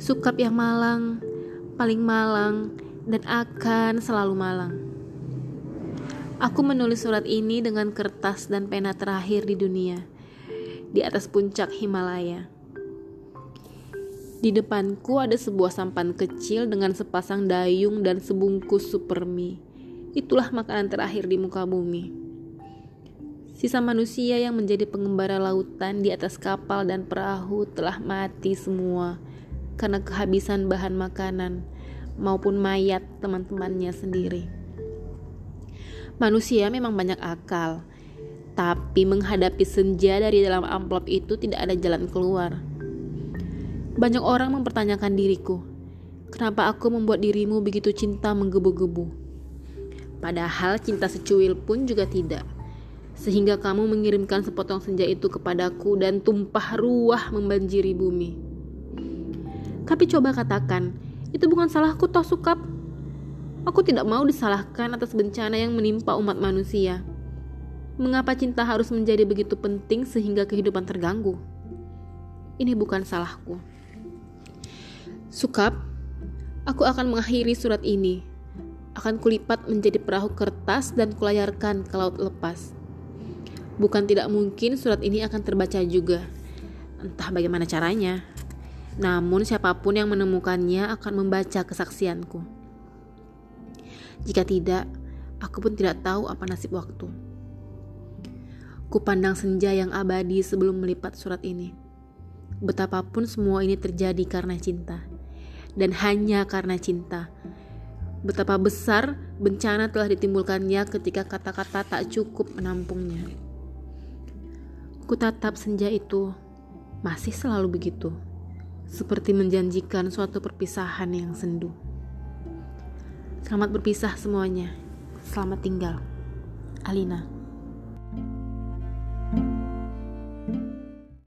Sukap yang malang, paling malang, dan akan selalu malang. Aku menulis surat ini dengan kertas dan pena terakhir di dunia, di atas puncak Himalaya. Di depanku ada sebuah sampan kecil dengan sepasang dayung dan sebungkus super mie. Itulah makanan terakhir di muka bumi. Sisa manusia yang menjadi pengembara lautan di atas kapal dan perahu telah mati semua karena kehabisan bahan makanan maupun mayat teman-temannya sendiri. Manusia memang banyak akal, tapi menghadapi senja dari dalam amplop itu tidak ada jalan keluar. Banyak orang mempertanyakan diriku, kenapa aku membuat dirimu begitu cinta menggebu-gebu? Padahal cinta secuil pun juga tidak. Sehingga kamu mengirimkan sepotong senja itu kepadaku dan tumpah ruah membanjiri bumi. Tapi coba katakan, itu bukan salahku toh sukap. Aku tidak mau disalahkan atas bencana yang menimpa umat manusia. Mengapa cinta harus menjadi begitu penting sehingga kehidupan terganggu? Ini bukan salahku. Sukap, aku akan mengakhiri surat ini. Akan kulipat menjadi perahu kertas dan kulayarkan ke laut lepas. Bukan tidak mungkin surat ini akan terbaca juga. Entah bagaimana caranya. Namun siapa pun yang menemukannya akan membaca kesaksianku. Jika tidak, aku pun tidak tahu apa nasib waktu. Kupandang senja yang abadi sebelum melipat surat ini. Betapapun semua ini terjadi karena cinta. Dan hanya karena cinta. Betapa besar bencana telah ditimbulkannya ketika kata-kata tak cukup menampungnya. Kutatap senja itu masih selalu begitu. Seperti menjanjikan suatu perpisahan yang sendu. Selamat berpisah semuanya. Selamat tinggal. Alina